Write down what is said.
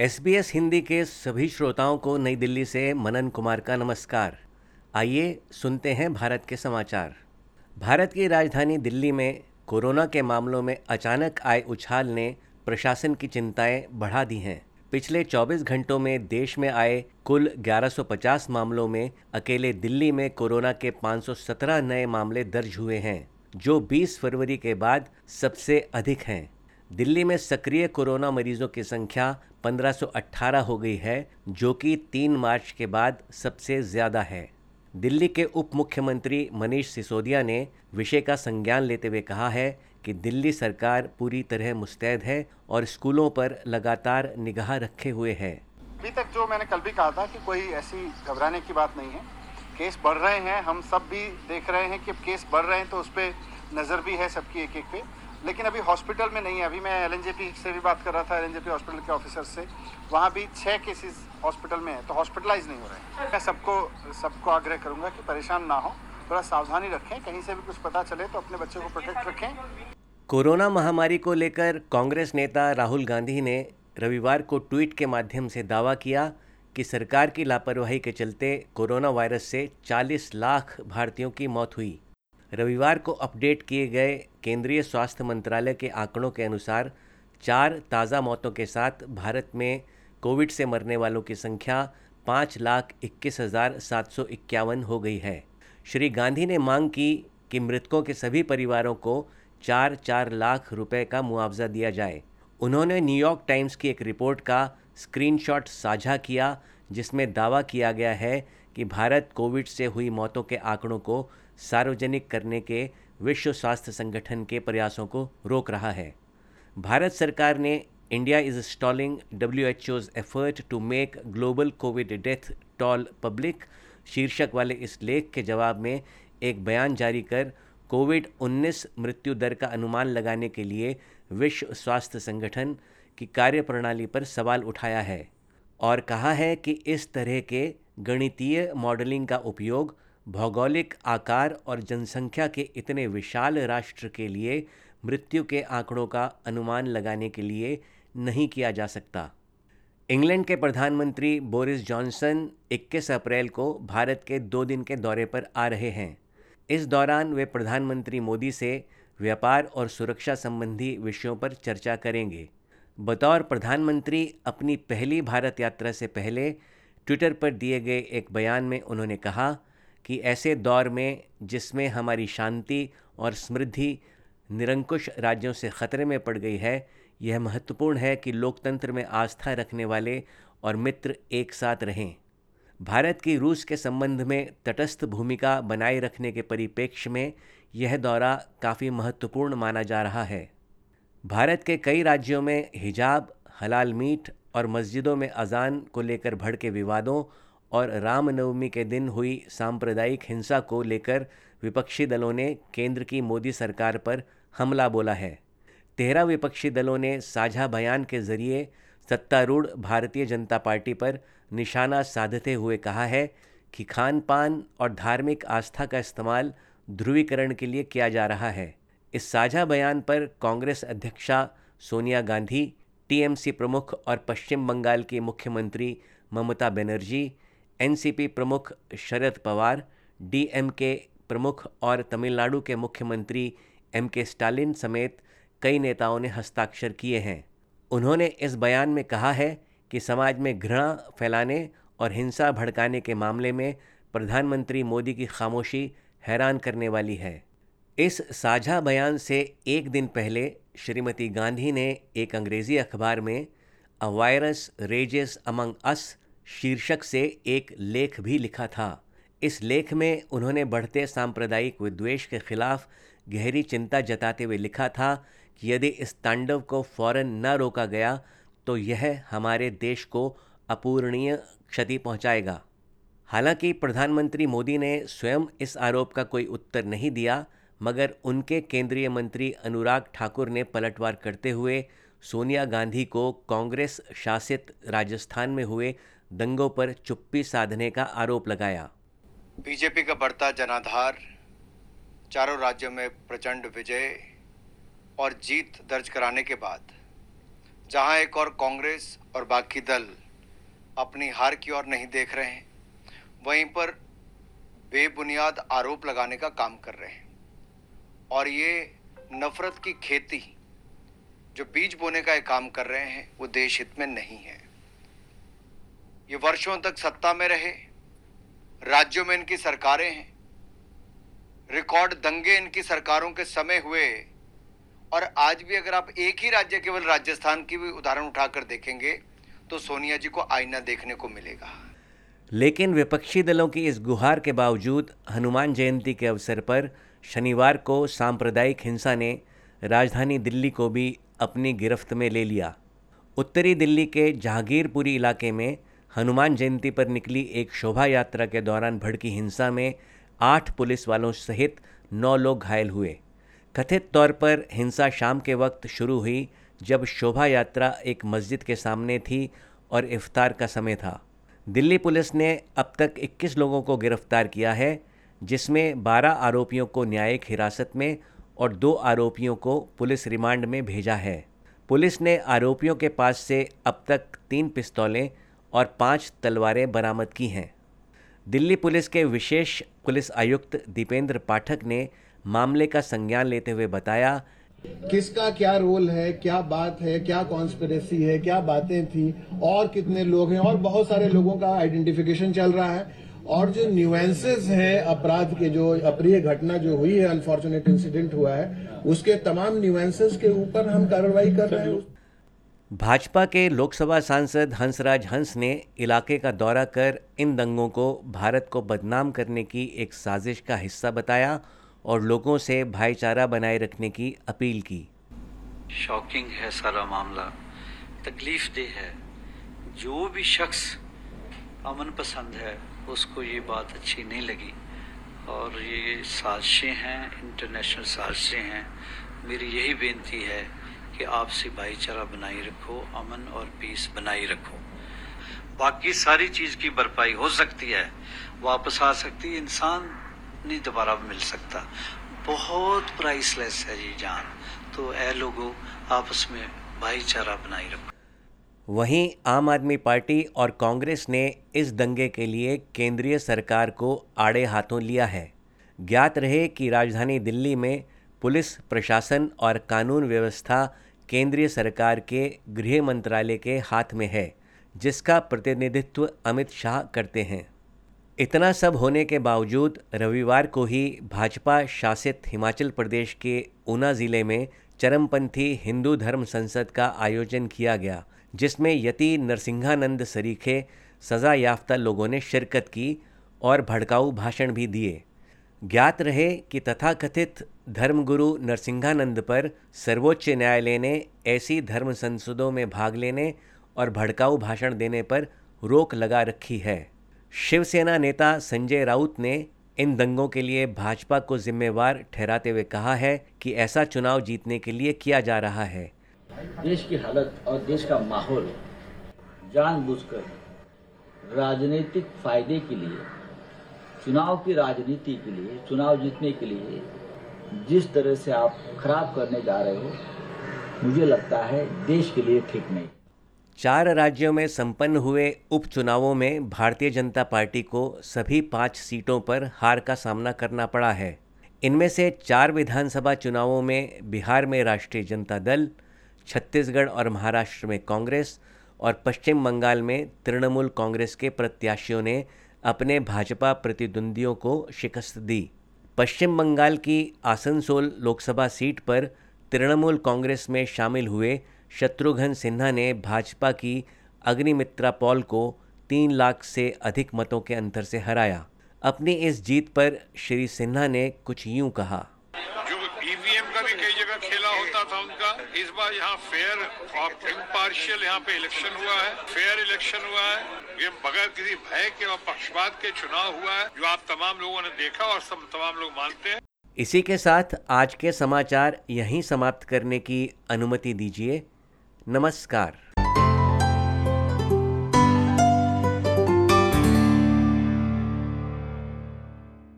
S Hindi के सभी श्रोताओं को नई दिल्ली से मनन कुमार का नमस्कार। आइए सुनते हैं भारत के समाचार। भारत की राजधानी दिल्ली में कोरोना के मामलों में अचानक आए उछाल ने प्रशासन की चिंताएँ बढ़ा दी हैं। पिछले 24 घंटों में देश में आए कुल 1150 मामलों में अकेले दिल्ली में कोरोना के 517 नए मामले दर्ज हुए हैं, जो 20 फरवरी के बाद सबसे अधिक हैं। दिल्ली में सक्रिय कोरोना मरीजों की संख्या 1518 हो गई है, जो कि 3 मार्च के बाद सबसे ज़्यादा है। दिल्ली के उप मुख्यमंत्री मनीष सिसोदिया ने विषय का संज्ञान लेते हुए कहा है कि दिल्ली सरकार पूरी तरह मुस्तैद है और स्कूलों पर लगातार निगाह रखे हुए है। अभी तक जो मैंने कल भी कहा था कि कोई ऐसी घबराने की बात नहीं है। केस बढ़ रहे हैं, हम सब भी देख रहे हैं कि केस बढ़ रहे हैं तो उस पर नज़र भी है सबकी एक एक पे। लेकिन अभी हॉस्पिटल में नहीं है। अभी मैं एल से भी बात कर रहा था एल हॉस्पिटल के ऑफिसर से। वहाँ भी छः केसेस हॉस्पिटल में है तो हॉस्पिटलाइज नहीं हो रहे मैं सबको सबको आग्रह करूँगा कि परेशान ना हो। थोड़ा सावधानी रखें, कहीं से भी कुछ पता चले तो अपने बच्चों को प्रोटेक्ट रखें। कोरोना महामारी को लेकर कांग्रेस नेता राहुल गांधी ने रविवार को ट्वीट के माध्यम से दावा किया कि सरकार की लापरवाही के चलते कोरोना वायरस से 40 लाख भारतीयों की मौत हुई। रविवार को अपडेट किए गए केंद्रीय स्वास्थ्य मंत्रालय के आंकड़ों के अनुसार चार ताज़ा मौतों के साथ भारत में कोविड से मरने वालों की संख्या पाँच लाख इक्कीस हज़ार सात सौ इक्यावन हो गई है। श्री गांधी ने मांग की कि मृतकों के सभी परिवारों को चार चार लाख रुपए का मुआवजा दिया जाए। उन्होंने न्यूयॉर्क टाइम्स की एक रिपोर्ट का स्क्रीनशॉट साझा किया, जिसमें दावा किया गया है कि भारत कोविड से हुई मौतों के आंकड़ों को सार्वजनिक करने के विश्व स्वास्थ्य संगठन के प्रयासों को रोक रहा है। भारत सरकार ने India is stalling W H O's effort to make global covid death toll public शीर्षक वाले इस लेख के जवाब में एक बयान जारी कर कोविड 19 मृत्यु दर का अनुमान लगाने के लिए विश्व स्वास्थ्य संगठन की कार्यप्रणाली पर सवाल उठाया है और कहा है कि इस तरह के गणितीय मॉडलिंग का उपयोग भौगोलिक आकार और जनसंख्या के इतने विशाल राष्ट्र के लिए मृत्यु के आंकड़ों का अनुमान लगाने के लिए नहीं किया जा सकता। इंग्लैंड के प्रधानमंत्री बोरिस जॉनसन 21 अप्रैल को भारत के दो दिन के दौरे पर आ रहे हैं। इस दौरान वे प्रधानमंत्री मोदी से व्यापार और सुरक्षा संबंधी विषयों पर चर्चा करेंगे। बतौर प्रधानमंत्री अपनी पहली भारत यात्रा से पहले ट्विटर पर दिए गए एक बयान में उन्होंने कहा कि ऐसे दौर में जिसमें हमारी शांति और समृद्धि निरंकुश राज्यों से खतरे में पड़ गई है, यह महत्वपूर्ण है कि लोकतंत्र में आस्था रखने वाले और मित्र एक साथ रहें। भारत की रूस के संबंध में तटस्थ भूमिका बनाए रखने के परिप्रेक्ष्य में यह दौरा काफ़ी महत्वपूर्ण माना जा रहा है। भारत के कई राज्यों में हिजाब, हलाल मीट और मस्जिदों में अजान को लेकर भड़के विवादों और रामनवमी के दिन हुई सांप्रदायिक हिंसा को लेकर विपक्षी दलों ने केंद्र की मोदी सरकार पर हमला बोला है। तेरह विपक्षी दलों ने साझा बयान के ज़रिए सत्तारूढ़ भारतीय जनता पार्टी पर निशाना साधते हुए कहा है कि खान पान और धार्मिक आस्था का इस्तेमाल ध्रुवीकरण के लिए किया जा रहा है। इस साझा बयान पर कांग्रेस अध्यक्षा सोनिया गांधी, टीएमसी प्रमुख और पश्चिम बंगाल की मुख्यमंत्री ममता बनर्जी एनसीपी प्रमुख शरद पवार, डीएमके प्रमुख और तमिलनाडु के मुख्यमंत्री एम के स्टालिन समेत कई नेताओं ने हस्ताक्षर किए हैं। उन्होंने इस बयान में कहा है कि समाज में घृणा फैलाने और हिंसा भड़काने के मामले में प्रधानमंत्री मोदी की खामोशी हैरान करने वाली है। इस साझा बयान से एक दिन पहले श्रीमती गांधी ने एक अंग्रेज़ी अखबार में, a virus rages among us शीर्षक से एक लेख भी लिखा था। इस लेख में उन्होंने बढ़ते सांप्रदायिक विद्वेष के खिलाफ गहरी चिंता जताते हुए लिखा था कि यदि इस तांडव को फ़ौरन न रोका गया तो यह हमारे देश को अपूरणीय क्षति पहुंचाएगा। हालाँकि प्रधानमंत्री मोदी ने स्वयं इस आरोप का कोई उत्तर नहीं दिया, मगर उनके केंद्रीय मंत्री अनुराग ठाकुर ने पलटवार करते हुए सोनिया गांधी को कांग्रेस शासित राजस्थान में हुए दंगों पर चुप्पी साधने का आरोप लगाया। बीजेपी का बढ़ता जनाधार, चारों राज्यों में प्रचंड विजय और जीत दर्ज कराने के बाद, जहाँ एक और कांग्रेस और बाकी दल अपनी हार की ओर नहीं देख रहे हैं, वहीं पर बेबुनियाद आरोप लगाने का काम कर रहे हैं। और ये नफरत की खेती जो बीज बोने का काम कर रहे हैं, वो देश हित में नहीं है। ये वर्षों तक सत्ता में रहे, राज्यों में इनकी सरकारें हैं, रिकॉर्ड दंगे इनकी सरकारों के समय हुए, और आज भी अगर आप एक ही राज्य, केवल राजस्थान की भी उदाहरण उठाकर देखेंगे तो सोनिया जी को आईना देखने को मिलेगा। लेकिन विपक्षी दलों की इस गुहार के बावजूद, हनुमान जयंती के अवसर पर शनिवार को सांप्रदायिक हिंसा ने राजधानी दिल्ली को भी अपनी गिरफ्त में ले लिया। उत्तरी दिल्ली के जहांगीरपुरी इलाके में हनुमान जयंती पर निकली एक शोभा यात्रा के दौरान भड़की हिंसा में आठ पुलिस वालों सहित नौ लोग घायल हुए। कथित तौर पर हिंसा शाम के वक्त शुरू हुई जब शोभा यात्रा एक मस्जिद के सामने थी और इफ्तार का समय था। दिल्ली पुलिस ने अब तक 21 लोगों को गिरफ़्तार किया है, जिसमें 12 आरोपियों को न्यायिक हिरासत में और दो आरोपियों को पुलिस रिमांड में भेजा है। पुलिस ने आरोपियों के पास से अब तक तीन पिस्तौलें और पाँच तलवारें बरामद की हैं। दिल्ली पुलिस के विशेष पुलिस आयुक्त दीपेंद्र पाठक ने मामले का संज्ञान लेते हुए बताया, किसका क्या रोल है, क्या बात है, क्या कॉन्स्पिरेसी है, क्या बातें थी, और कितने लोग हैं, और बहुत सारे लोगों का आइडेंटिफिकेशन चल रहा है। और जो न्यूएंसेस हैं अपराध के, जो अप्रिय घटना जो हुई है अनफॉर्चुनेट इंसिडेंट हुआ है, उसके तमाम न्यूएंसेस के ऊपर हम कार्रवाई कर रहे हैं। भाजपा के लोकसभा सांसद हंसराज हंस ने इलाके का दौरा कर इन दंगों को, भारत को बदनाम करने की एक साजिश का हिस्सा बताया और लोगों से भाईचारा बनाए रखने की अपील की। शॉकिंग है सारा मामला। तकलीफ़ दे है। जो भी शख्स अमन पसंद है, उसको ये बात अच्छी नहीं लगी। और ये साजिशें हैं इंटरनेशनल साजिशें हैं। मेरी यही बेनती है कि आपसी भाईचारा बनाई रखो, अमन और पीस बनाई रखो। बाकी सारी चीज़ की भरपाई हो सकती है, वापस आ सकती है इंसान नहीं दोबारा मिल सकता। बहुत प्राइसलेस है ये जान। तो ए लोगों, आपस में भाईचारा बनाई रखो। वहीं आम आदमी पार्टी और कांग्रेस ने इस दंगे के लिए केंद्रीय सरकार को आड़े हाथों लिया है। ज्ञात रहे कि राजधानी दिल्ली में पुलिस, प्रशासन और कानून व्यवस्था केंद्रीय सरकार के गृह मंत्रालय के हाथ में है, जिसका प्रतिनिधित्व अमित शाह करते हैं। इतना सब होने के बावजूद रविवार को ही भाजपा शासित हिमाचल प्रदेश के ऊना ज़िले में चरमपंथी हिंदू धर्म संसद का आयोजन किया गया, जिसमें यति नरसिंहानंद सरीखे सज़ा याफ्ता लोगों ने शिरकत की और भड़काऊ भाषण भी दिए। ज्ञात रहे कि तथाकथित धर्मगुरु नरसिंहानंद पर सर्वोच्च न्यायालय ने ऐसी धर्म संसदों में भाग लेने और भड़काऊ भाषण देने पर रोक लगा रखी है। शिवसेना नेता संजय राउत ने इन दंगों के लिए भाजपा को जिम्मेवार ठहराते हुए कहा है कि ऐसा चुनाव जीतने के लिए किया जा रहा है। देश की हालत और देश का माहौल जानबूझकर राजनीतिक फ़ायदे के लिए चुनाव की राजनीति के लिए, चुनाव जीतने के लिए जिस तरह से आप खराब करने जा रहे हो, मुझे लगता है देश के लिए ठीक नहीं। चार राज्यों में संपन्न हुए उपचुनावों में भारतीय जनता पार्टी को सभी पाँच सीटों पर हार का सामना करना पड़ा है। इनमें से चार विधानसभा चुनावों में बिहार में राष्ट्रीय जनता दल, छत्तीसगढ़ और महाराष्ट्र में कांग्रेस और पश्चिम बंगाल में तृणमूल कांग्रेस के प्रत्याशियों ने अपने भाजपा प्रतिद्वंदियों को शिकस्त दी। पश्चिम बंगाल की आसनसोल लोकसभा सीट पर तृणमूल कांग्रेस में शामिल हुए शत्रुघ्न सिन्हा ने भाजपा की अग्निमित्रा पॉल को तीन लाख से अधिक मतों के अंतर से हराया। अपनी इस जीत पर श्री सिन्हा ने कुछ यूँ कहा। इस बार यहाँ फेयर और इम्पार्शियल यहाँ पे इलेक्शन हुआ है। फेयर इलेक्शन हुआ है। ये बगैर किसी भय के और पक्षपात के चुनाव हुआ है, जो आप तमाम लोगों ने देखा और सब तमाम लोग मानते हैं। इसी के साथ आज के समाचार यहीं समाप्त करने की अनुमति दीजिए। नमस्कार।